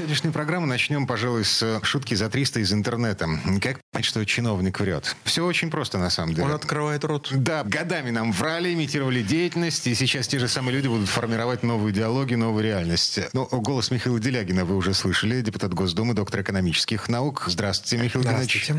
Сегодняшнюю программу начнем, пожалуй, с шутки за 300 из интернета. Как понять, что чиновник врет? Все очень просто, на самом деле. Он открывает рот. Да, годами нам врали, имитировали деятельность, и сейчас те же самые люди будут формировать новую идеологию, новую реальность. Ну, голос Михаила Делягина вы уже слышали, депутат Госдумы, доктор экономических наук. Здравствуйте, Михаил Геннадьевич.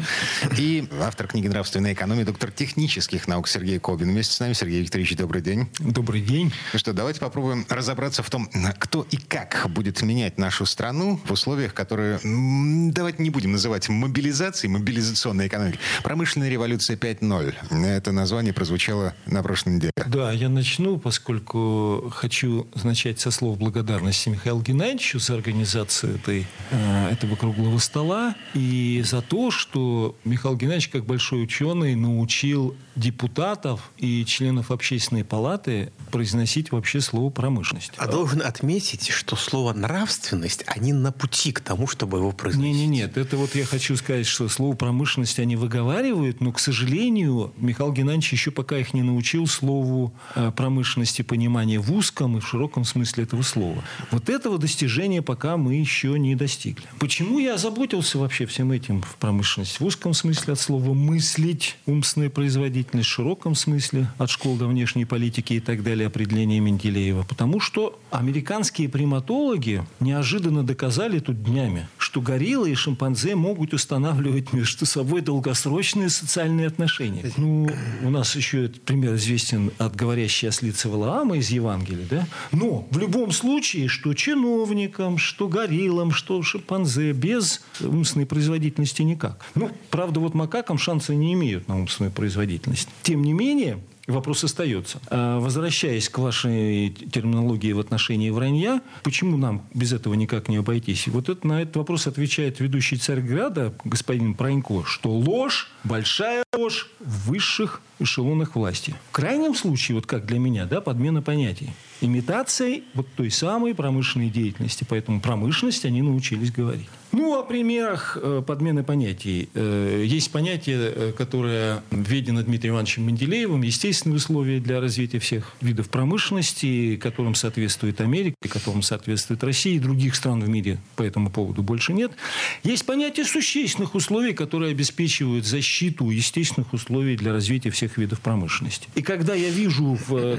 И автор книги «Нравственная экономия», доктор технических наук Сергей Кобин. Вместе с нами, Сергей Викторович, добрый день. Добрый день. Ну что, давайте попробуем разобраться в том, кто и как будет менять нашу страну в условиях, которые, давайте не будем называть мобилизацией, мобилизационной экономикой. Промышленная революция 5.0. Это название прозвучало на прошлой неделе. Да, я начну, поскольку хочу начать со слов благодарности Михаилу Геннадьевичу за организацию этой, э, этого круглого стола и за то, что Михаил Геннадьевич, как большой ученый, научил депутатов и членов общественной палаты произносить вообще слово промышленность. А должен отметить, что слово нравственность, они на пути к тому, чтобы его произносить. Не, не, нет. Это вот я хочу сказать, что слово промышленность они выговаривают, но, к сожалению, Михаил Геннадьевич еще пока их не научил слову э, промышленности понимания в узком и в широком смысле этого слова. Вот этого достижения пока мы еще не достигли. Почему я озаботился вообще всем этим в промышленности? В узком смысле от слова мыслить, умственная производительность, в широком смысле от школ до внешней политики и так далее, определение Менделеева. Потому что американские приматологи неожиданно доказали тут днями, что гориллы и шимпанзе могут устанавливать между собой долгосрочные социальные отношения. Ну, у нас еще этот пример известен от говорящей ослицы Валаама из Евангелия, да? Но в любом случае, что чиновникам, что гориллам, что шимпанзе, без умственной производительности никак. Ну, правда, вот макакам шансы не имеют на умственную производительность. Тем не менее, Вопрос остается. А, Возвращаясь к вашей терминологии в отношении вранья, почему нам без этого никак не обойтись? Вот это, на этот вопрос отвечает ведущий Царьграда, господин Пронько, что ложь, большая ложь в высших эшелонах власти. В крайнем случае, вот как для меня, да, подмена понятий. Имитацией вот той самой промышленной деятельности. Поэтому промышленность они научились говорить. Ну, о примерах э, подмены понятий. Э, есть понятие, э, которое введено Дмитрием Ивановичем Менделеевым, естественные условия для развития всех видов промышленности, которым соответствует Америка, которым соответствует Россия и других стран в мире по этому поводу больше нет. Есть понятие существенных условий, которые обеспечивают защиту естественных условий для развития всех видов промышленности. И когда я вижу в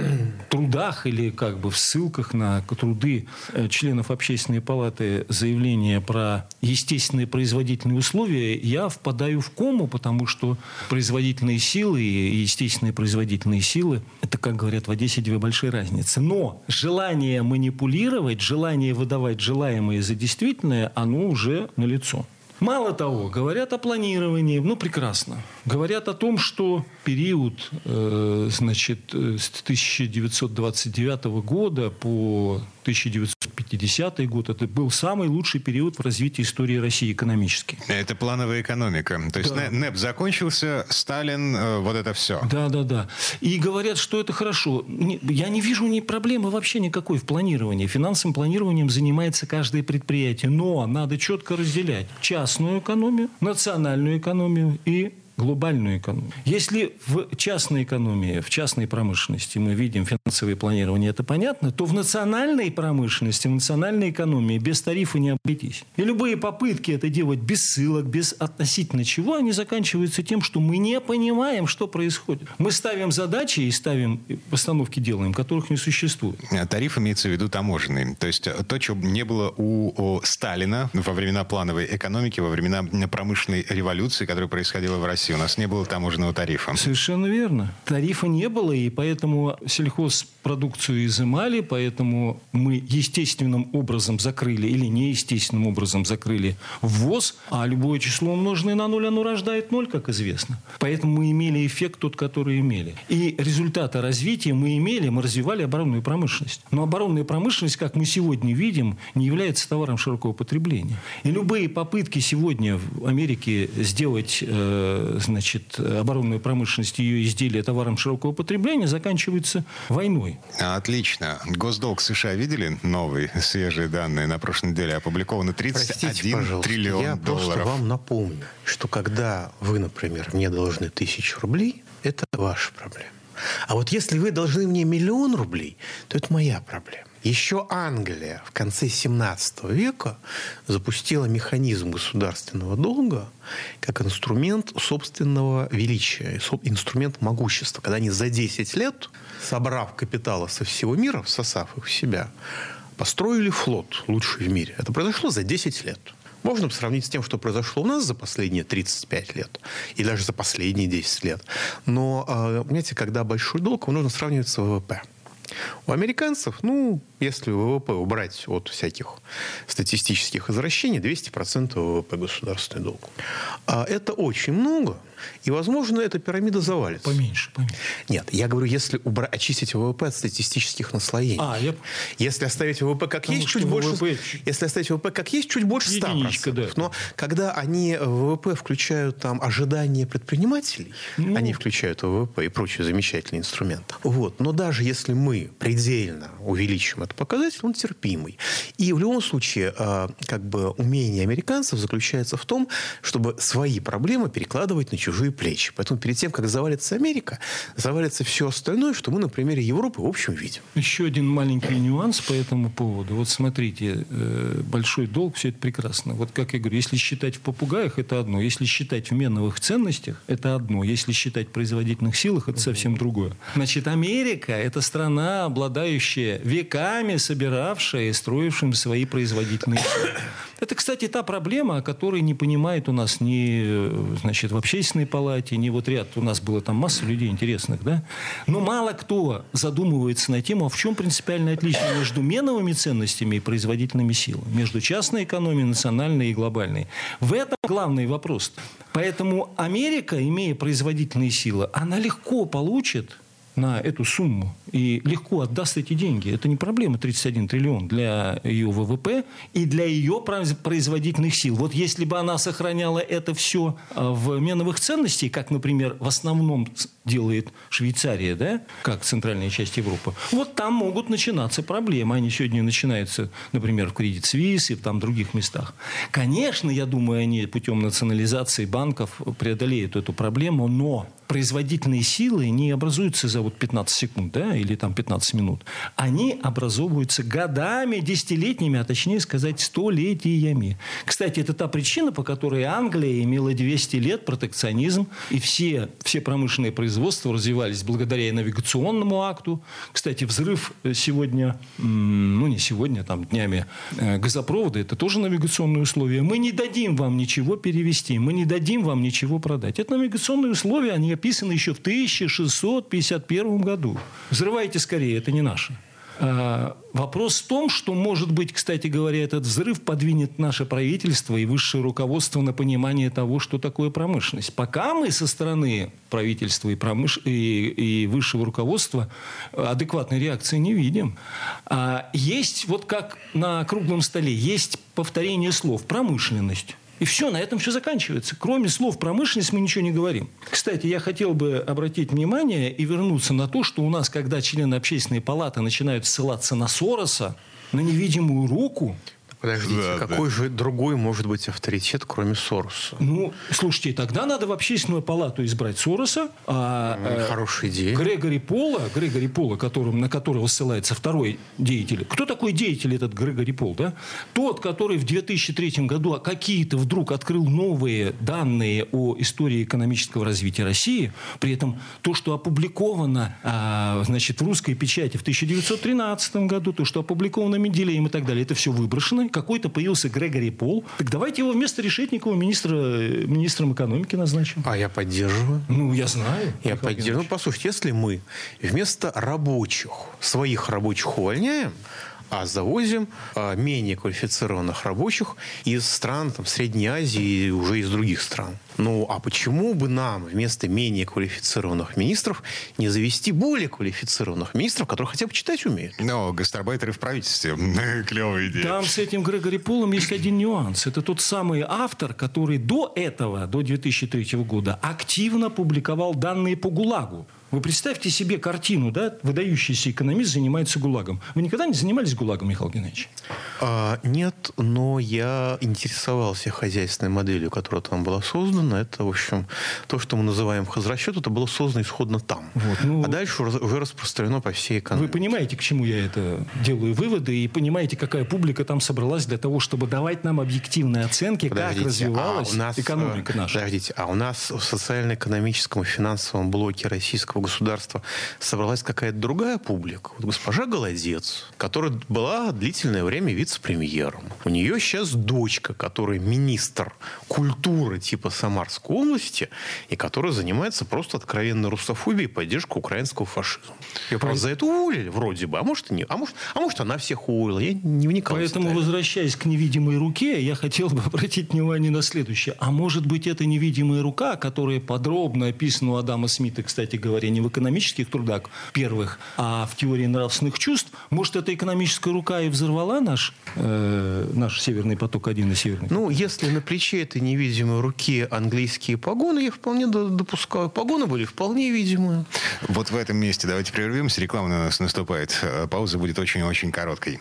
трудах или как бы в ссылках на труды э, членов общественной палаты заявления про естественные производительные условия, я впадаю в кому, потому что производительные силы и естественные производительные силы – это, как говорят в Одессе, две большие разницы. Но желание манипулировать, желание выдавать желаемое за действительное, оно уже налицо. Мало того, говорят о планировании, ну прекрасно. Говорят о том, что период, э, значит, э, с 1929 года по 1950 год это был самый лучший период в развитии истории России экономически. Это плановая экономика. То есть Да. НЭП закончился, Сталин, э, вот это все. Да, да, да. И говорят, что это хорошо. Я не вижу ни проблемы вообще никакой в планировании. Финансовым планированием занимается каждое предприятие. Но надо четко разделять частную экономию, национальную экономию и глобальную экономию. Если в частной экономии, в частной промышленности мы видим финансовое планирование, это понятно, то в национальной промышленности, в национальной экономии без тарифа не обойтись. И любые попытки это делать без ссылок, без относительно чего, они заканчиваются тем, что мы не понимаем, что происходит. Мы ставим задачи и ставим постановки делаем, которых не существует. А Тариф имеется в виду таможенный. То есть э, то, чего не было у Сталина во времена плановой экономики, во времена промышленной революции, которая происходила в России. У нас не было таможенного тарифа. Совершенно верно. Тарифа не было, и поэтому сельхозпродукцию изымали, поэтому мы естественным образом закрыли или неестественным образом закрыли ввоз, а любое число умноженное на ноль, оно рождает ноль, как известно. Поэтому мы имели эффект тот, который имели. И результаты развития мы имели, мы развивали оборонную промышленность. Но оборонная промышленность, как мы сегодня видим, не является товаром широкого потребления. И любые попытки сегодня в Америке сделать э, значит, оборонную промышленность и ее изделия товаром широкого потребления, заканчивается войной. Отлично. Госдолг США видели новые свежие данные? На прошлой неделе опубликованы 31 Простите, триллион я долларов. Я просто вам напомню, что когда вы, например, мне должны тысячу рублей, это ваша проблема. А вот если вы должны мне миллион рублей, то это моя проблема. Еще Англия в конце 17 века запустила механизм государственного долга как инструмент собственного величия, инструмент могущества. Когда они за 10 лет, собрав капитала со всего мира, всосав их в себя, построили флот лучший в мире. Это произошло за 10 лет. Можно сравнить с тем, что произошло у нас за последние 35 лет. И даже за последние 10 лет. Но, а, понимаете, когда большой долг, его нужно сравнивать с ВВП. У американцев, ну, если ВВП убрать от всяких статистических извращений, 200% ВВП государственный долг. А это очень много – и, возможно, эта пирамида завалится. Поменьше, поменьше. Нет, я говорю, если убра... очистить ВВП от статистических наслоений. А, я... Если оставить ВВП как Потому есть, чуть ВВП... больше... Если оставить ВВП как есть, чуть больше 100%. Единичка, да. Но когда они в ВВП включают там ожидания предпринимателей, ну... они включают ВВП и прочие замечательные инструменты. Вот. Но даже если мы предельно увеличим этот показатель, он терпимый. И в любом случае, а, как бы умение американцев заключается в том, чтобы свои проблемы перекладывать на чужие чужие плечи. Поэтому перед тем, как завалится Америка, завалится все остальное, что мы на примере Европы в общем видим. Еще один маленький нюанс по этому поводу. Вот смотрите, э, большой долг, все это прекрасно. Вот как я говорю, если считать в попугаях, это одно. Если считать в меновых ценностях, это одно. Если считать в производительных силах, это совсем другое. Значит, Америка – это страна, обладающая веками собиравшая и строившим свои производительные силы. Это, кстати, та проблема, о которой не понимает у нас ни э, значит, в общественной палате, ни вот ряд. У нас было там масса людей интересных, да? Но мало кто задумывается на тему, а в чем принципиальное отличие между меновыми ценностями и производительными силами, между частной экономией, национальной и глобальной. В этом главный вопрос. Поэтому Америка, имея производительные силы, она легко получит на эту сумму и легко отдаст эти деньги. Это не проблема 31 триллион для ее ВВП и для ее производительных сил. Вот если бы она сохраняла это все а, в меновых ценностей, как, например, в основном делает Швейцария, да, как центральная часть Европы, вот там могут начинаться проблемы. Они сегодня начинаются, например, в Кредит Свис и там других местах. Конечно, я думаю, они путем национализации банков преодолеют эту проблему, но производительные силы не образуются за вот 15 секунд, да, или там 15 минут. Они образовываются годами, десятилетними, а точнее сказать, столетиями. Кстати, это та причина, по которой Англия имела 200 лет протекционизм, и все, все промышленные производства развивались благодаря навигационному акту. Кстати, взрыв сегодня, ну не сегодня, там днями э, газопровода, это тоже навигационные условия. Мы не дадим вам ничего перевести, мы не дадим вам ничего продать. Это навигационные условия, они описаны еще в 1651 году. Взрывайте скорее, это не наше. А, вопрос в том, что, может быть, кстати говоря, этот взрыв подвинет наше правительство и высшее руководство на понимание того, что такое промышленность. Пока мы со стороны правительства и, промыш... и, и высшего руководства адекватной реакции не видим. А есть, вот как на круглом столе, есть повторение слов «промышленность». И все, на этом все заканчивается. Кроме слов промышленность мы ничего не говорим. Кстати, я хотел бы обратить внимание и вернуться на то, что у нас, когда члены общественной палаты начинают ссылаться на Сороса, на невидимую руку, Подождите, да, какой да. же другой может быть авторитет, кроме Сороса? Ну, слушайте, тогда надо в общественную палату избрать Сороса, а ну, хорошая идея. Грегори Пола, Грегори Пола, которым, на которого ссылается второй деятель. Кто такой деятель этот Грегори Пол? Да? Тот, который в 2003 году какие-то вдруг открыл новые данные о истории экономического развития России, при этом то, что опубликовано а, значит, в русской печати в 1913 году, то, что опубликовано Менделеем и так далее, это все выброшено какой-то появился Грегори Пол. Так давайте его вместо Решетникова министра, министром экономики назначим. А я поддерживаю. Ну, я знаю. Я поддерживаю. Ну, послушайте, если мы вместо рабочих, своих рабочих увольняем, а завозим а, менее квалифицированных рабочих из стран там, Средней Азии и уже из других стран. Ну, а почему бы нам вместо менее квалифицированных министров не завести более квалифицированных министров, которые хотя бы читать умеют? Но гастарбайтеры в правительстве. Клевая идея. Там с этим Грегори Полом есть один нюанс. Это тот самый автор, который до этого, до 2003 года, активно публиковал данные по ГУЛАГу. Вы представьте себе картину, да, выдающийся экономист занимается ГУЛАГом. Вы никогда не занимались ГУЛАГом, Михаил Геннадьевич? А, нет, но я интересовался хозяйственной моделью, которая там была создана. Это, в общем, то, что мы называем хозрасчет, это было создано исходно там. Вот, ну, а дальше уже распространено по всей экономике. Вы понимаете, к чему я это делаю выводы, и понимаете, какая публика там собралась для того, чтобы давать нам объективные оценки, Подождите, как развивалась а нас, экономика наша. Подождите, а у нас в социально-экономическом и финансовом блоке российского государства собралась какая-то другая публика. Вот госпожа Голодец, которая была длительное время вице-премьером. У нее сейчас дочка, которая министр культуры типа Самарской области, и которая занимается просто откровенной русофобией и поддержкой украинского фашизма. Ее просто за это уволили вроде бы, а может и не. А может, а может она всех уволила. Я не вникал. Поэтому, возвращаясь к невидимой руке, я хотел бы обратить внимание на следующее. А может быть, это невидимая рука, которая подробно описана у Адама Смита, кстати говоря, не в экономических трудах первых, а в теории нравственных чувств, может, эта экономическая рука и взорвала наш, э, наш Северный поток-1 и Северный Ну, если на плече этой невидимой руки английские погоны, я вполне допускаю. Погоны были вполне видимые. Вот в этом месте давайте прервемся. Реклама на нас наступает. Э, пауза будет очень-очень короткой.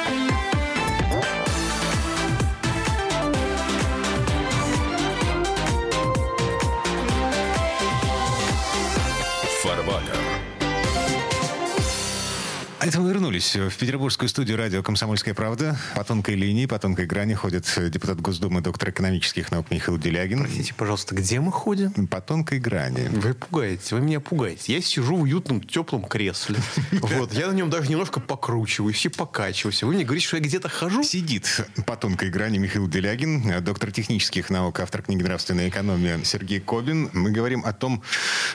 А это мы вернулись в петербургскую студию радио «Комсомольская правда». По тонкой линии, по тонкой грани ходит депутат Госдумы, доктор экономических наук Михаил Делягин. Простите, пожалуйста, где мы ходим? По тонкой грани. Вы пугаете, вы меня пугаете. Я сижу в уютном, теплом кресле. Вот, я на нем даже немножко покручиваюсь и покачиваюсь. Вы мне говорите, что я где-то хожу? Сидит по тонкой грани Михаил Делягин, доктор технических наук, автор книги «Нравственная экономия» Сергей Кобин. Мы говорим о том,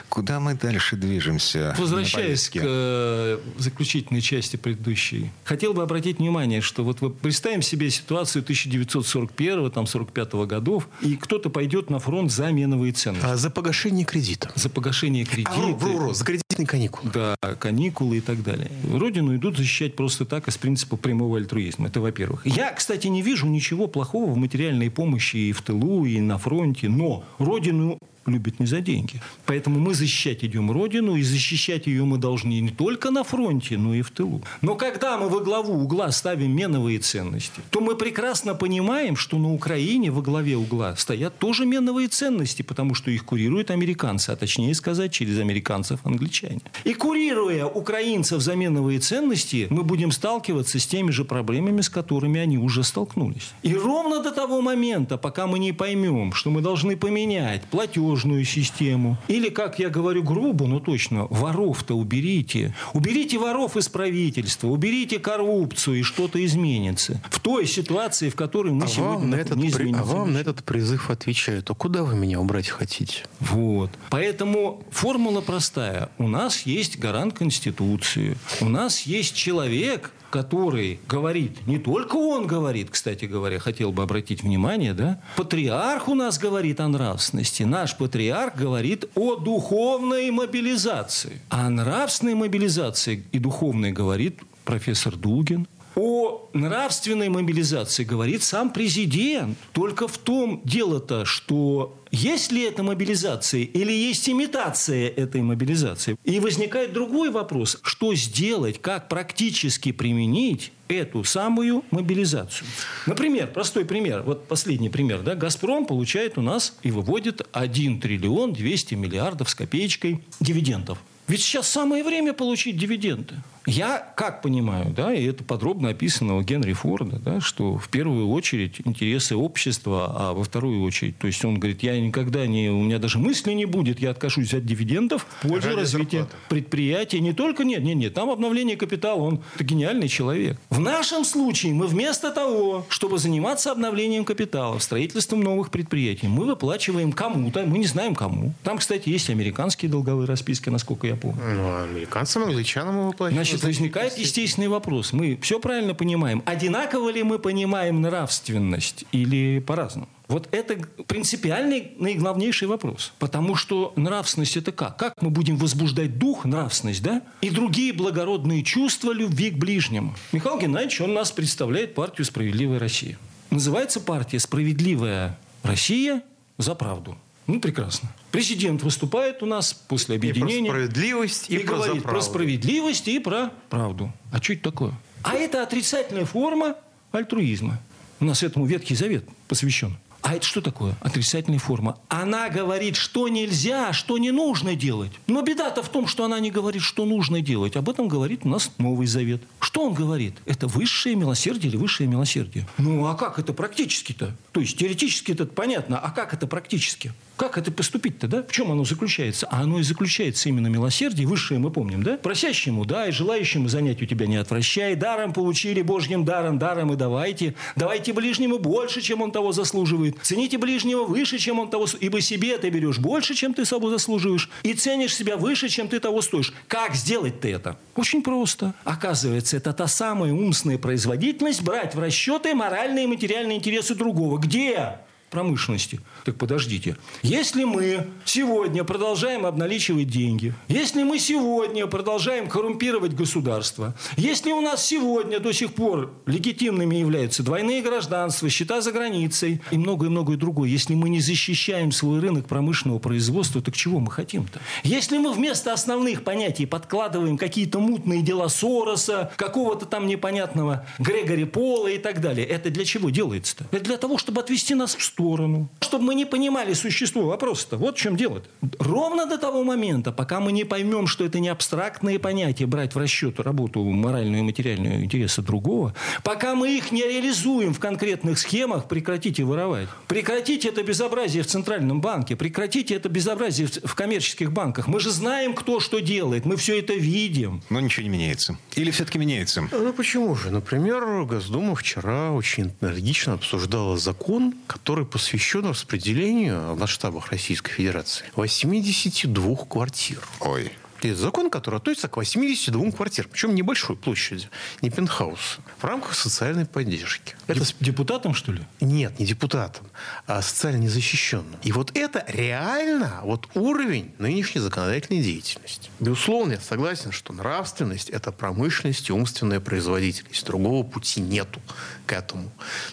куда мы дальше движемся. Возвращаясь к э, заключительной заключительной части предыдущей. Хотел бы обратить внимание, что вот вы представим себе ситуацию 1941 там, 45 годов, и кто-то пойдет на фронт за меновые ценности. А за погашение кредита. За погашение кредита. А, вру, вру, за кредитные каникулы. Да, каникулы и так далее. Родину идут защищать просто так, из принципа прямого альтруизма. Это во-первых. Я, кстати, не вижу ничего плохого в материальной помощи и в тылу, и на фронте, но Родину любит не за деньги. Поэтому мы защищать идем Родину, и защищать ее мы должны не только на фронте, но и в тылу. Но когда мы во главу угла ставим меновые ценности, то мы прекрасно понимаем, что на Украине во главе угла стоят тоже меновые ценности, потому что их курируют американцы, а точнее сказать, через американцев англичане. И курируя украинцев за меновые ценности, мы будем сталкиваться с теми же проблемами, с которыми они уже столкнулись. И ровно до того момента, пока мы не поймем, что мы должны поменять платеж, платежную систему. Или, как я говорю грубо, но точно, воров-то уберите. Уберите воров из правительства, уберите коррупцию, и что-то изменится. В той ситуации, в которой мы а сегодня на этот, не при... А вам на этот призыв отвечают, а куда вы меня убрать хотите? Вот. Поэтому формула простая. У нас есть гарант Конституции. У нас есть человек, который говорит, не только он говорит, кстати говоря, хотел бы обратить внимание, да, патриарх у нас говорит о нравственности, наш патриарх говорит о духовной мобилизации. А о нравственной мобилизации и духовной говорит профессор Дугин, о нравственной мобилизации говорит сам президент. Только в том дело-то, что есть ли это мобилизация или есть имитация этой мобилизации. И возникает другой вопрос. Что сделать, как практически применить эту самую мобилизацию. Например, простой пример. Вот последний пример. Да? «Газпром» получает у нас и выводит 1 триллион 200 миллиардов с копеечкой дивидендов. Ведь сейчас самое время получить дивиденды. Я как понимаю, да, и это подробно описано у Генри Форда, да, что в первую очередь интересы общества, а во вторую очередь, то есть он говорит, я никогда не, у меня даже мысли не будет, я откажусь от дивидендов в пользу Ради развития зарплаты. предприятия. Не только, нет, нет, нет, там обновление капитала, он это гениальный человек. В нашем случае мы вместо того, чтобы заниматься обновлением капитала, строительством новых предприятий, мы выплачиваем кому-то, мы не знаем кому. Там, кстати, есть американские долговые расписки, насколько я помню. Ну, а американцам, англичанам выплачивают. Значит, возникает естественный вопрос. Мы все правильно понимаем. Одинаково ли мы понимаем нравственность или по-разному? Вот это принципиальный наиглавнейший вопрос. Потому что нравственность это как? Как мы будем возбуждать дух, нравственность, да? И другие благородные чувства любви к ближнему. Михаил Геннадьевич, он нас представляет партию «Справедливая Россия». Называется партия «Справедливая Россия за правду». Ну, прекрасно. Президент выступает у нас после И про объединения справедливость, и, и, про говорит про справедливость и про правду. А что это такое? А это отрицательная форма альтруизма. У нас этому Ветхий Завет посвящен. А это что такое? Отрицательная форма. Она говорит, что нельзя, что не нужно делать. Но беда-то в том, что она не говорит, что нужно делать. Об этом говорит у нас Новый Завет. Что он говорит? Это высшее милосердие или высшее милосердие? Ну, а как это практически-то? То есть, теоретически это понятно, а как это практически? Как это поступить-то, да? В чем оно заключается? А оно и заключается именно милосердие, высшее мы помним, да? Просящему дай, желающему занять у тебя не отвращай, даром получили, Божьим даром, даром и давайте. Давайте ближнему больше, чем он того заслуживает. Цените ближнего выше, чем он того, ибо себе ты берешь больше, чем ты собой заслуживаешь, и ценишь себя выше, чем ты того стоишь. Как сделать ты это? Очень просто. Оказывается, это та самая умственная производительность брать в расчеты моральные и материальные интересы другого. Где? Промышленности. Так подождите. Если мы сегодня продолжаем обналичивать деньги, если мы сегодня продолжаем коррумпировать государство, если у нас сегодня до сих пор легитимными являются двойные гражданства, счета за границей и многое-многое другое, если мы не защищаем свой рынок промышленного производства, так чего мы хотим-то? Если мы вместо основных понятий подкладываем какие-то мутные дела Сороса, какого-то там непонятного Грегори Пола и так далее, это для чего делается-то? Это для того, чтобы отвести нас в сторону. Чтобы мы не понимали существо вопроса-то. Вот в чем дело-то. Ровно до того момента, пока мы не поймем, что это не абстрактные понятия, брать в расчет работу моральную и материальную интересы другого, пока мы их не реализуем в конкретных схемах, прекратите воровать. Прекратите это безобразие в Центральном банке, прекратите это безобразие в коммерческих банках. Мы же знаем, кто что делает, мы все это видим. Но ничего не меняется. Или все-таки меняется? Ну почему же? Например, Госдума вчера очень энергично обсуждала закон, который посвящен распределению в масштабах Российской Федерации 82 квартир. Ой. Это закон, который относится к 82 квартирам, причем небольшой площади, не пентхауса, в рамках социальной поддержки. Это Деп- Депутатом, что ли? нет, не депутатам, а социально незащищенным. И вот это реально вот уровень нынешней законодательной деятельности. Безусловно, я согласен, что нравственность – это промышленность и умственная производительность. Другого пути нету к этому.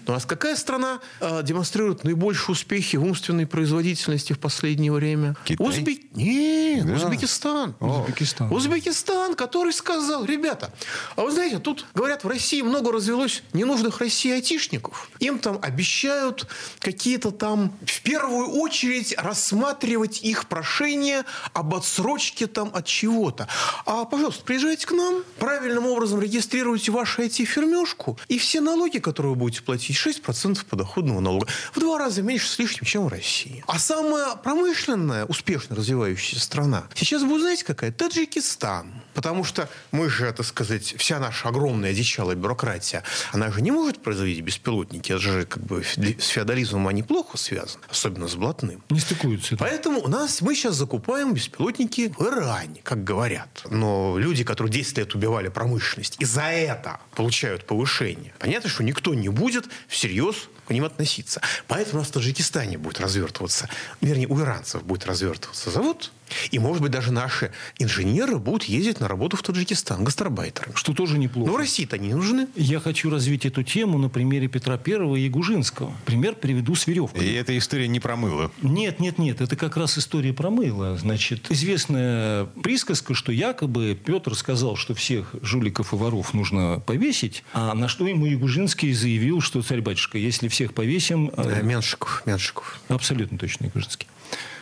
Но у нас какая страна э, демонстрирует наибольшие успехи в умственной производительности в последнее время? Китай? Узбек... Нет, Да. Узбекистан. Узбекистан. Узбекистан, который сказал, ребята, а вы знаете, тут, говорят, в России много развелось ненужных России айтишников. Им там обещают какие-то там, в первую очередь, рассматривать их прошение об отсрочке там от чего-то. А, пожалуйста, приезжайте к нам, правильным образом регистрируйте вашу IT-фермешку, и все налоги, которые вы будете платить, 6% подоходного налога. В два раза меньше с лишним, чем в России. А самая промышленная, успешно развивающаяся страна сейчас будет, знаете, какая? Таджикистан. Потому что мы же, так сказать, вся наша огромная дичалая бюрократия, она же не может производить беспилотники. Это же как бы с феодализмом они плохо связаны, особенно с блатным. Не стыкуются. это. Поэтому у нас мы сейчас закупаем беспилотники в Иране, как говорят. Но люди, которые 10 лет убивали промышленность, и за это получают повышение. Понятно, что никто не будет всерьез к ним относиться. Поэтому у нас в Таджикистане будет развертываться, вернее, у иранцев будет развертываться завод. И, может быть, даже наши инженеры будут ездить на работу в Таджикистан, гастарбайтерами. Что тоже неплохо. Но в России-то они не нужны. Я хочу развить эту тему на примере Петра Первого и Ягужинского. Пример приведу с веревкой. И эта история не промыла. Нет, нет, нет, это как раз история про мыло. Значит, известная присказка, что якобы Петр сказал, что всех жуликов и воров нужно повесить, а на что ему Ягужинский заявил, что царь-батюшка, если всех повесим... э, Да, Меншиков, Меншиков. Абсолютно точно Ягужинский.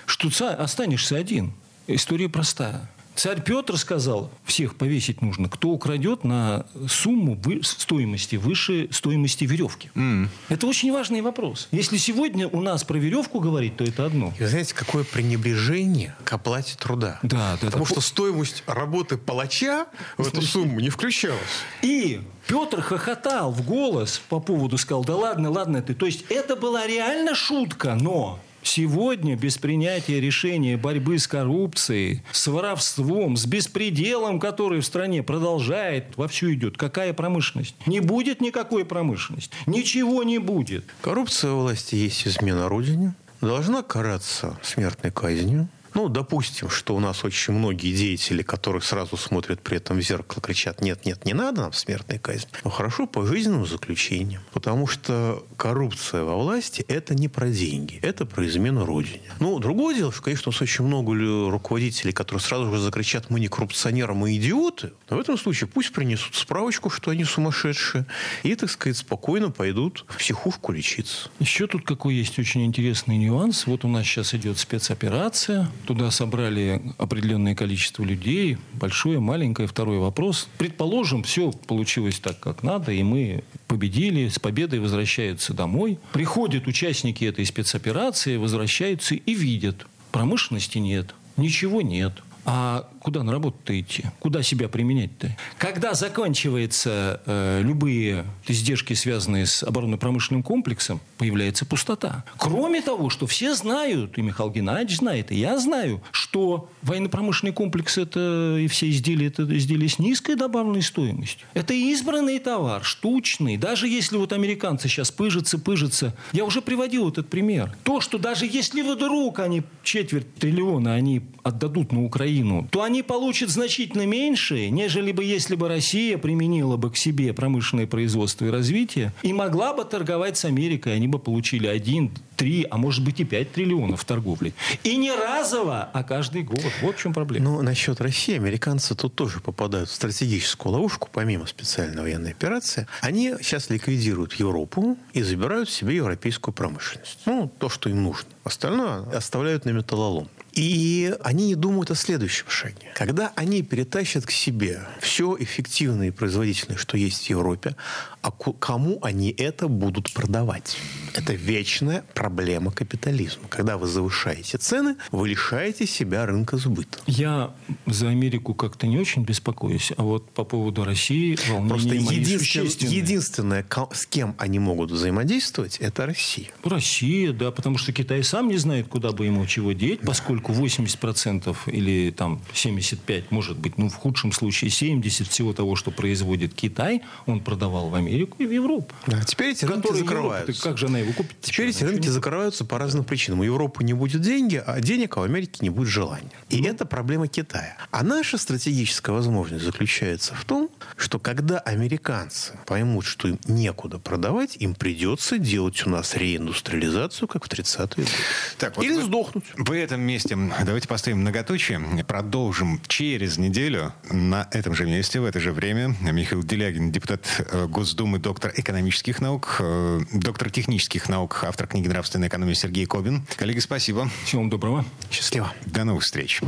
Что ца- останешься один. История простая. Царь Петр сказал, всех повесить нужно, кто украдет на сумму стоимости выше стоимости веревки. Mm. Это очень важный вопрос. Если сегодня у нас про веревку говорить, то это одно. И знаете, какое пренебрежение к оплате труда. Да, да Потому это... что стоимость работы палача в эту сумму не включалась. И Петр хохотал в голос по поводу, сказал, да ладно, ладно ты. То есть это была реально шутка, но Сегодня без принятия решения борьбы с коррупцией, с воровством, с беспределом, который в стране продолжает, вовсю идет, какая промышленность? Не будет никакой промышленности. Ничего не будет. Коррупция власти есть измена Родине. Должна караться смертной казнью. Ну, допустим, что у нас очень многие деятели, которые сразу смотрят при этом в зеркало, кричат, нет, нет, не надо нам смертной казни. Но хорошо по жизненным заключениям. Потому что коррупция во власти – это не про деньги, это про измену Родине. Ну, другое дело, что, конечно, у нас очень много руководителей, которые сразу же закричат, мы не коррупционеры, мы идиоты. Но в этом случае пусть принесут справочку, что они сумасшедшие, и, так сказать, спокойно пойдут в психушку лечиться. Еще тут какой есть очень интересный нюанс. Вот у нас сейчас идет спецоперация, Туда собрали определенное количество людей, большое, маленькое. Второй вопрос. Предположим, все получилось так, как надо, и мы победили, с победой возвращаются домой. Приходят участники этой спецоперации, возвращаются и видят, промышленности нет, ничего нет. А куда на работу-то идти? Куда себя применять-то? Когда заканчиваются э, любые издержки, связанные с оборонно-промышленным комплексом, появляется пустота. Кроме того, что все знают, и Михаил Геннадьевич знает, и я знаю, что военно-промышленный комплекс это и все изделия это изделия с низкой добавленной стоимостью. Это избранный товар, штучный. Даже если вот американцы сейчас пыжатся, пыжатся. Я уже приводил этот пример. То, что даже если вдруг они четверть триллиона они отдадут на Украину, то они они получат значительно меньше, нежели бы если бы Россия применила бы к себе промышленное производство и развитие и могла бы торговать с Америкой. Они бы получили 1, 3, а может быть и 5 триллионов торговли. И не разово, а каждый год. Вот в чем проблема. Ну, насчет России, американцы тут тоже попадают в стратегическую ловушку, помимо специальной военной операции. Они сейчас ликвидируют Европу и забирают себе европейскую промышленность. Ну, то, что им нужно. Остальное оставляют на металлолом. И они не думают о следующем шаге. Когда они перетащат к себе все эффективное и производительное, что есть в Европе, а кому они это будут продавать? Это вечная проблема капитализма. Когда вы завышаете цены, вы лишаете себя рынка сбыта. Я за Америку как-то не очень беспокоюсь, а вот по поводу России волнения Просто единственное, единственное, с кем они могут взаимодействовать, это Россия. Россия, да, потому что Китай сам не знает, куда бы ему чего деть, да. поскольку 80% или там 75, может быть, ну в худшем случае 70 всего того, что производит Китай, он продавал в Америку и в Европу. Да, теперь эти рынки закрываются. Европа, как же она его купит? Теперь эти рынки закрываются по разным причинам. У Европы не будет деньги, а денег, а в Америке не будет желания. И ну. это проблема Китая. А наша стратегическая возможность заключается в том, что когда американцы поймут, что им некуда продавать, им придется делать у нас реиндустриализацию, как в 30-е годы. Так, вот Или вы, сдохнуть. В этом месте давайте поставим многоточие. Продолжим через неделю на этом же месте, в это же время. Михаил Делягин, депутат э, Госдумы, доктор экономических наук, э, доктор технических наук, автор книги «Нравственная экономия» Сергей Кобин. Коллеги, спасибо. Всего вам доброго. Счастливо. До новых встреч.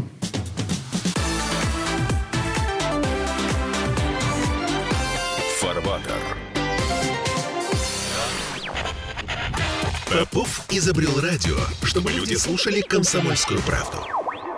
Фарватер. Попов изобрел радио, чтобы люди слушали комсомольскую правду.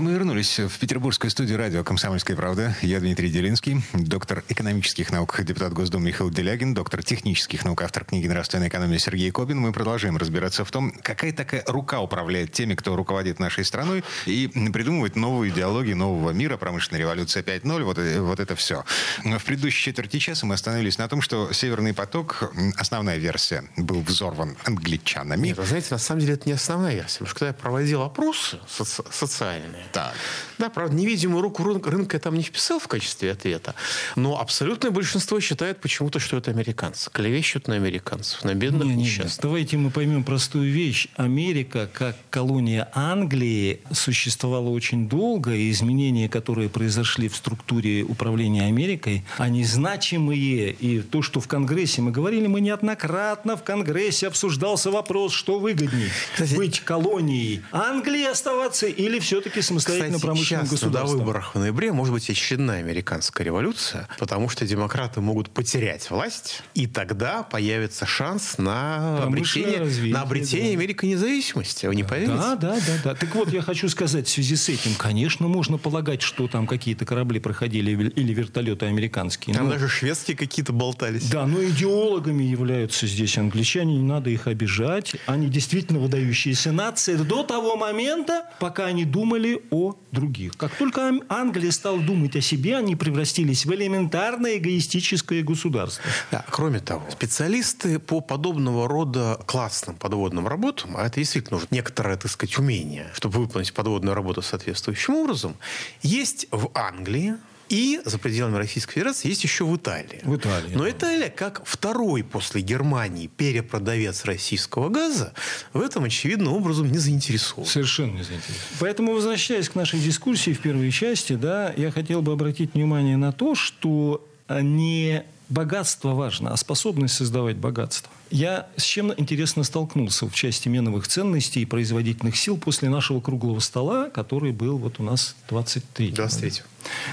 Это мы вернулись в петербургскую студию радио «Комсомольская правда». Я Дмитрий Делинский, доктор экономических наук, депутат Госдумы Михаил Делягин, доктор технических наук, автор книги «Нравственная экономия» Сергей Кобин. Мы продолжаем разбираться в том, какая такая рука управляет теми, кто руководит нашей страной и придумывает новую идеологию нового мира, промышленная революция 5.0, вот, э, вот это все. В предыдущей четверти часа мы остановились на том, что «Северный поток», основная версия, был взорван англичанами. Нет, вы знаете, на самом деле это не основная версия. Потому что когда я проводил опросы соци- социальные, Так. Да, правда, невидимую руку рынка я там не вписал в качестве ответа. Но абсолютное большинство считает почему-то, что это американцы. Клевещут на американцев, на бедных не, не, несчастных. Давайте мы поймем простую вещь. Америка, как колония Англии, существовала очень долго, и изменения, которые произошли в структуре управления Америкой, они значимые. И то, что в Конгрессе мы говорили, мы неоднократно в Конгрессе обсуждался вопрос, что выгоднее. Кстати, быть колонией Англии оставаться или все-таки самостоятельно промышленным государством. на выборах в ноябре может быть очередная американская революция, потому что демократы могут потерять власть, и тогда появится шанс на обретение, развитие, на обретение да. Америки независимости. Вы не поверите? Да, да, да, да. Так вот, я хочу сказать в связи с этим, конечно, можно полагать, что там какие-то корабли проходили или вертолеты американские. Там но... даже шведские какие-то болтались. Да, но идеологами являются здесь англичане, не надо их обижать. Они действительно выдающиеся нации до того момента, пока они думали о других. Как только Англия стала думать о себе, они превратились в элементарное эгоистическое государство. Да, кроме того, специалисты по подобного рода классным подводным работам, а это действительно нужно некоторое, так сказать, умение, чтобы выполнить подводную работу соответствующим образом, есть в Англии, и за пределами Российской Федерации есть еще в Италии. В Италии. Но да. Италия, как второй после Германии перепродавец российского газа, в этом очевидным образом не заинтересован. Совершенно не заинтересован. Поэтому, возвращаясь к нашей дискуссии в первой части, да, я хотел бы обратить внимание на то, что не богатство важно, а способность создавать богатство. Я с чем интересно столкнулся в части меновых ценностей и производительных сил после нашего круглого стола, который был вот у нас 23. 23.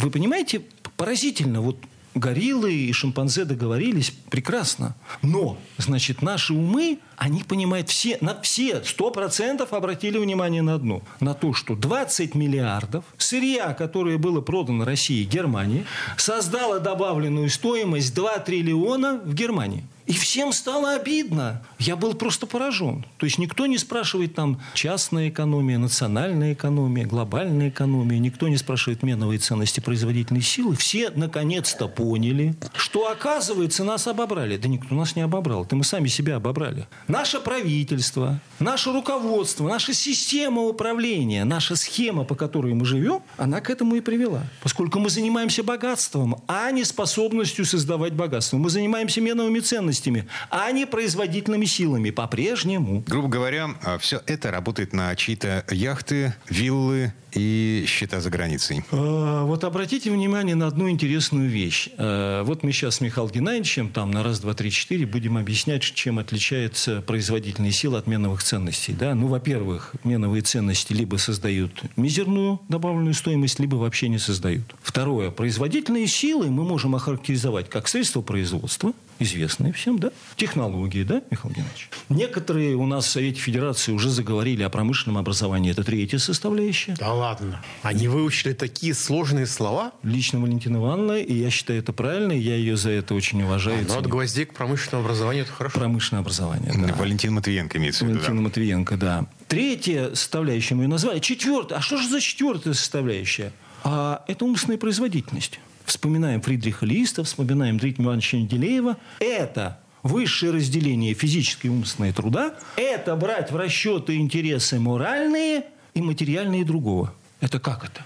Вы понимаете, поразительно, вот гориллы и шимпанзе договорились прекрасно. Но, значит, наши умы, они понимают все, на все, сто процентов обратили внимание на одно. На то, что 20 миллиардов сырья, которое было продано России и Германии, создало добавленную стоимость 2 триллиона в Германии. И всем стало обидно. Я был просто поражен. То есть никто не спрашивает там частная экономия, национальная экономия, глобальная экономия. Никто не спрашивает меновые ценности производительной силы. Все наконец-то поняли, что оказывается нас обобрали. Да никто нас не обобрал. Это мы сами себя обобрали. Наше правительство, наше руководство, наша система управления, наша схема, по которой мы живем, она к этому и привела. Поскольку мы занимаемся богатством, а не способностью создавать богатство. Мы занимаемся меновыми ценностями возможностями, а не производительными силами по-прежнему. Грубо говоря, а, все это работает на чьи-то яхты, виллы и счета за границей. А, вот обратите внимание на одну интересную вещь. А, вот мы сейчас с Михаилом Геннадьевичем там на раз, два, три, четыре будем объяснять, чем отличается производительные силы от меновых ценностей. Да? Ну, во-первых, меновые ценности либо создают мизерную добавленную стоимость, либо вообще не создают. Второе. Производительные силы мы можем охарактеризовать как средство производства, известные всем, да? Технологии, да, Михаил Геннадьевич? Некоторые у нас в Совете Федерации уже заговорили о промышленном образовании. Это третья составляющая. Да ладно. Они выучили такие сложные слова? Лично Валентина Ивановна, и я считаю это правильно, и я ее за это очень уважаю. А, ну, от гвоздей к промышленному образованию это хорошо. Промышленное образование, да. Валентин Матвиенко имеется в виду. Валентин да. Матвиенко, да. Третья составляющая мы ее назвали. Четвертая. А что же за четвертая составляющая? А это умственная производительность вспоминаем Фридриха Листа, вспоминаем Дмитрия Ивановича Неделеева, это высшее разделение физической и умственной труда, это брать в расчеты интересы моральные и материальные другого. Это как это?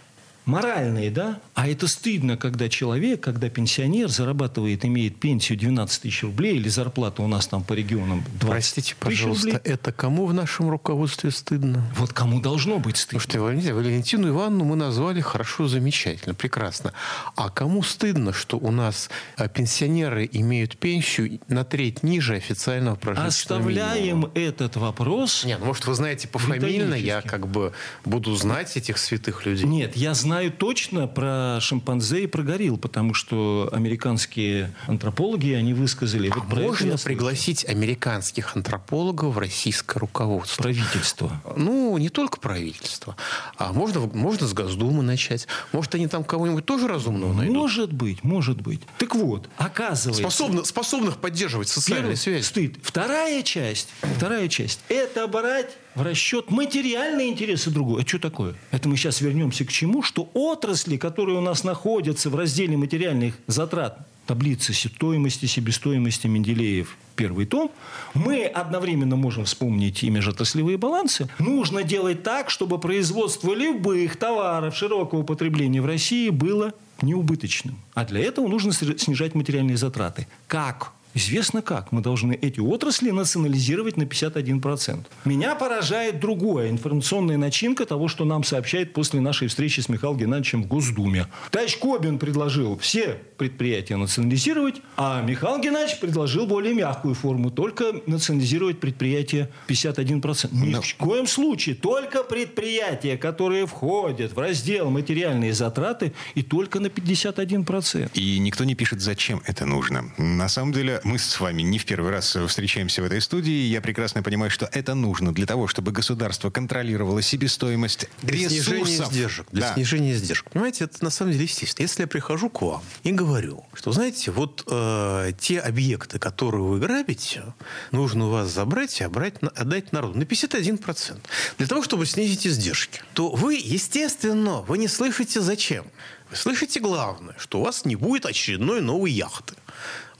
Моральные, да? А это стыдно, когда человек, когда пенсионер зарабатывает, имеет пенсию 12 тысяч рублей или зарплата у нас там по регионам 20 Простите, пожалуйста, рублей. это кому в нашем руководстве стыдно? Вот кому должно быть стыдно. Слушайте, что, Валентину Ивановну мы назвали хорошо, замечательно, прекрасно. А кому стыдно, что у нас а, пенсионеры имеют пенсию на треть ниже официального прожиточного Оставляем минимума? этот вопрос. Нет, ну, может, вы знаете пофамильно, я как бы буду знать этих святых людей. Нет, я знаю знаю точно про шимпанзе и про горилл, потому что американские антропологи, они высказали... А вот можно пригласить американских антропологов в российское руководство? Правительство. Ну, не только правительство. А можно, можно с Госдумы начать. Может, они там кого-нибудь тоже разумного найдут? Может быть, может быть. Так вот, оказывается... Способны, способных поддерживать социальные связи. Стыд. Вторая часть, вторая часть, это брать в расчет материальные интересы другой. Это что такое? Это мы сейчас вернемся к чему? Что отрасли, которые у нас находятся в разделе материальных затрат, таблицы стоимости, себестоимости Менделеев, первый том, мы одновременно можем вспомнить и межотраслевые балансы. Нужно делать так, чтобы производство любых товаров широкого потребления в России было неубыточным. А для этого нужно снижать материальные затраты. Как? Известно как. Мы должны эти отрасли национализировать на 51%. Меня поражает другое. Информационная начинка того, что нам сообщает после нашей встречи с Михаилом Геннадьевичем в Госдуме. Товарищ Кобин предложил все предприятия национализировать, а Михаил Геннадьевич предложил более мягкую форму. Только национализировать предприятия 51%. Ни Но... в коем случае. Только предприятия, которые входят в раздел материальные затраты, и только на 51%. И никто не пишет, зачем это нужно. На самом деле, мы с вами не в первый раз встречаемся в этой студии. Я прекрасно понимаю, что это нужно для того, чтобы государство контролировало себестоимость для ресурсов. снижения издержек. Для да. снижения издержек. Понимаете, это на самом деле естественно. Если я прихожу к вам и говорю, что, знаете, вот э, те объекты, которые вы грабите, нужно у вас забрать и обрать, отдать народу на 51%. Для того, чтобы снизить издержки. То вы, естественно, вы не слышите зачем. Вы слышите главное, что у вас не будет очередной новой яхты.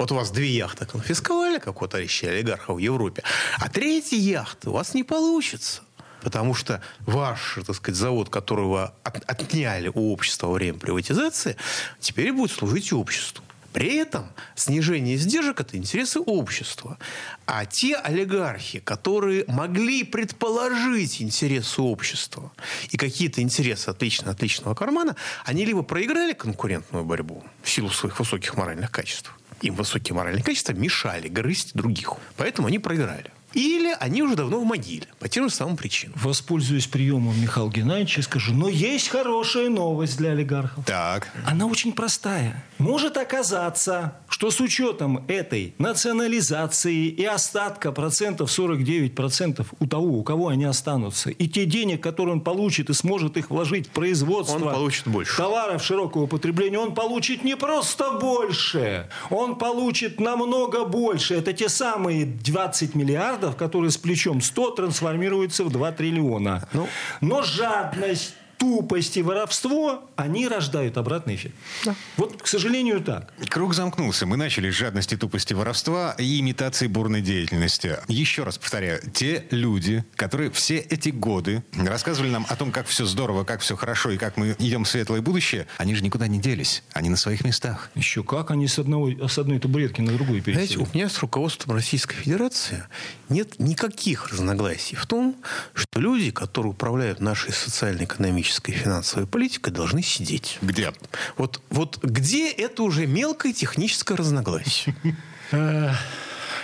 Вот у вас две яхты конфисковали, как у товарища олигарха в Европе, а третья яхта у вас не получится. Потому что ваш, так сказать, завод, которого от, отняли у общества во время приватизации, теперь будет служить обществу. При этом снижение издержек – это интересы общества. А те олигархи, которые могли предположить интересы общества и какие-то интересы отлично отличного кармана, они либо проиграли конкурентную борьбу в силу своих высоких моральных качеств, им высокие моральные качества мешали грызть других. Поэтому они проиграли. Или они уже давно в могиле, по тем же самым причинам. Воспользуюсь приемом Михаила Геннадьевича и скажу, но есть хорошая новость для олигархов. Так. Она очень простая. Может оказаться, что с учетом этой национализации и остатка процентов 49% у того, у кого они останутся, и те денег, которые он получит и сможет их вложить в производство он получит больше. товаров широкого потребления, он получит не просто больше, он получит намного больше. Это те самые 20 миллиардов, миллиардов, которые с плечом 100 трансформируются в 2 триллиона. Ну. Но жадность тупость и воровство, они рождают обратный эффект. Да. Вот, к сожалению, так. Круг замкнулся. Мы начали с жадности, тупости, воровства и имитации бурной деятельности. Еще раз повторяю, те люди, которые все эти годы рассказывали нам о том, как все здорово, как все хорошо и как мы идем в светлое будущее, они же никуда не делись. Они на своих местах. Еще как они с, одного, с одной табуретки на другую пересели. Знаете, у меня с руководством Российской Федерации нет никаких разногласий в том, что люди, которые управляют нашей социально-экономической экономической и финансовой политикой должны сидеть. Где? Вот, вот где это уже мелкое техническое разногласие?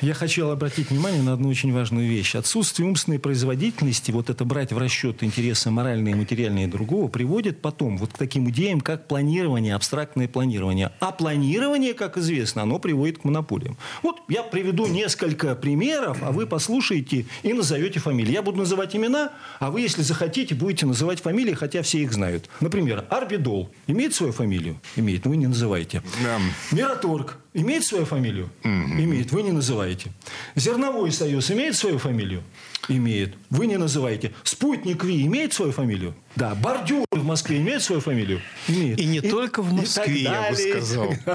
Я хочу обратить внимание на одну очень важную вещь. Отсутствие умственной производительности, вот это брать в расчет интересы моральные и материальные другого, приводит потом вот к таким идеям, как планирование, абстрактное планирование. А планирование, как известно, оно приводит к монополиям. Вот я приведу несколько примеров, а вы послушаете и назовете фамилии. Я буду называть имена, а вы, если захотите, будете называть фамилии, хотя все их знают. Например, Арбидол имеет свою фамилию? Имеет, но вы не называете. Да. Мираторг имеет свою фамилию? Mm-hmm. Имеет, вы не называете. Зерновой союз имеет свою фамилию? Имеет. Вы не называете. Спутник Ви имеет свою фамилию? Да. Бордюр в Москве имеет свою фамилию? Имеет. И не и, только в Москве, я бы сказал.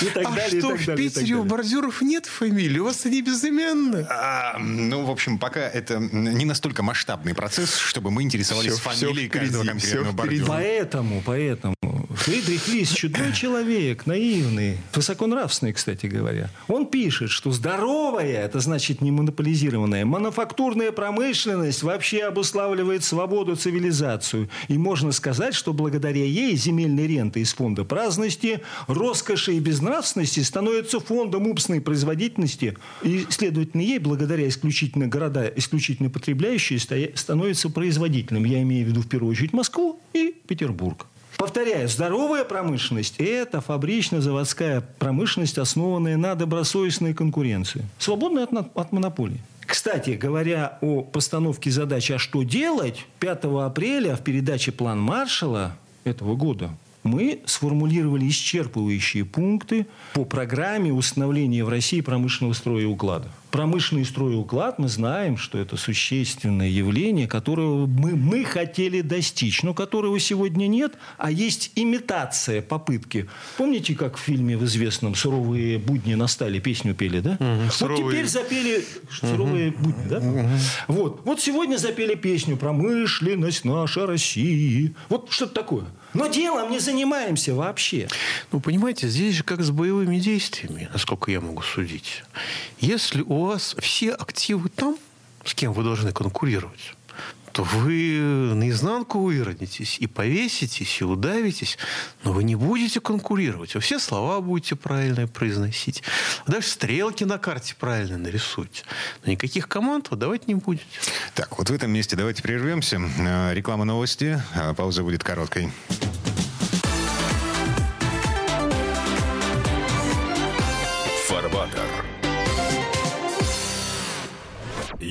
И так а далее, что, в Питере у бордюров нет фамилии? У вас они безыменны? А, ну, в общем, пока это не настолько масштабный процесс, чтобы мы интересовались фамилией каждого конкретного бордюра. Поэтому, поэтому Фридрих Лис чудной человек, наивный, высоконравственный, кстати говоря. Он пишет, что здоровая, это значит не монополизированная, мануфактурная промышленность вообще обуславливает свободу, цивилизацию. И можно сказать, что благодаря ей земельные ренты из фонда праздности, роскоши и безнравственности становятся фондом умственной производительности. И, следовательно, ей, благодаря исключительно города, исключительно потребляющие, становятся производительным. Я имею в виду в первую очередь Москву и Петербург. Повторяю, здоровая промышленность – это фабрично-заводская промышленность, основанная на добросовестной конкуренции, свободная от, от монополии. Кстати, говоря о постановке задачи «А что делать?», 5 апреля в передаче «План Маршала» этого года мы сформулировали исчерпывающие пункты по программе установления в России промышленного строя и уклада. промышленный стройуклад, мы знаем, что это существенное явление, которого мы, мы хотели достичь, но которого сегодня нет, а есть имитация попытки. Помните, как в фильме в известном «Суровые будни настали» песню пели, да? Угу, суровые... Вот теперь запели «Суровые угу. будни», да? Угу. Вот. вот сегодня запели песню «Промышленность наша России». Вот что-то такое. Но делом не занимаемся вообще. Ну, понимаете, здесь же как с боевыми действиями, насколько я могу судить. Если у вас все активы там, с кем вы должны конкурировать, то вы наизнанку выродитесь и повеситесь, и удавитесь, но вы не будете конкурировать. Вы все слова будете правильно произносить. Даже стрелки на карте правильно нарисуйте. Но никаких команд вы давать не будете. Так, вот в этом месте давайте прервемся. Э, реклама новости. Э, пауза будет короткой.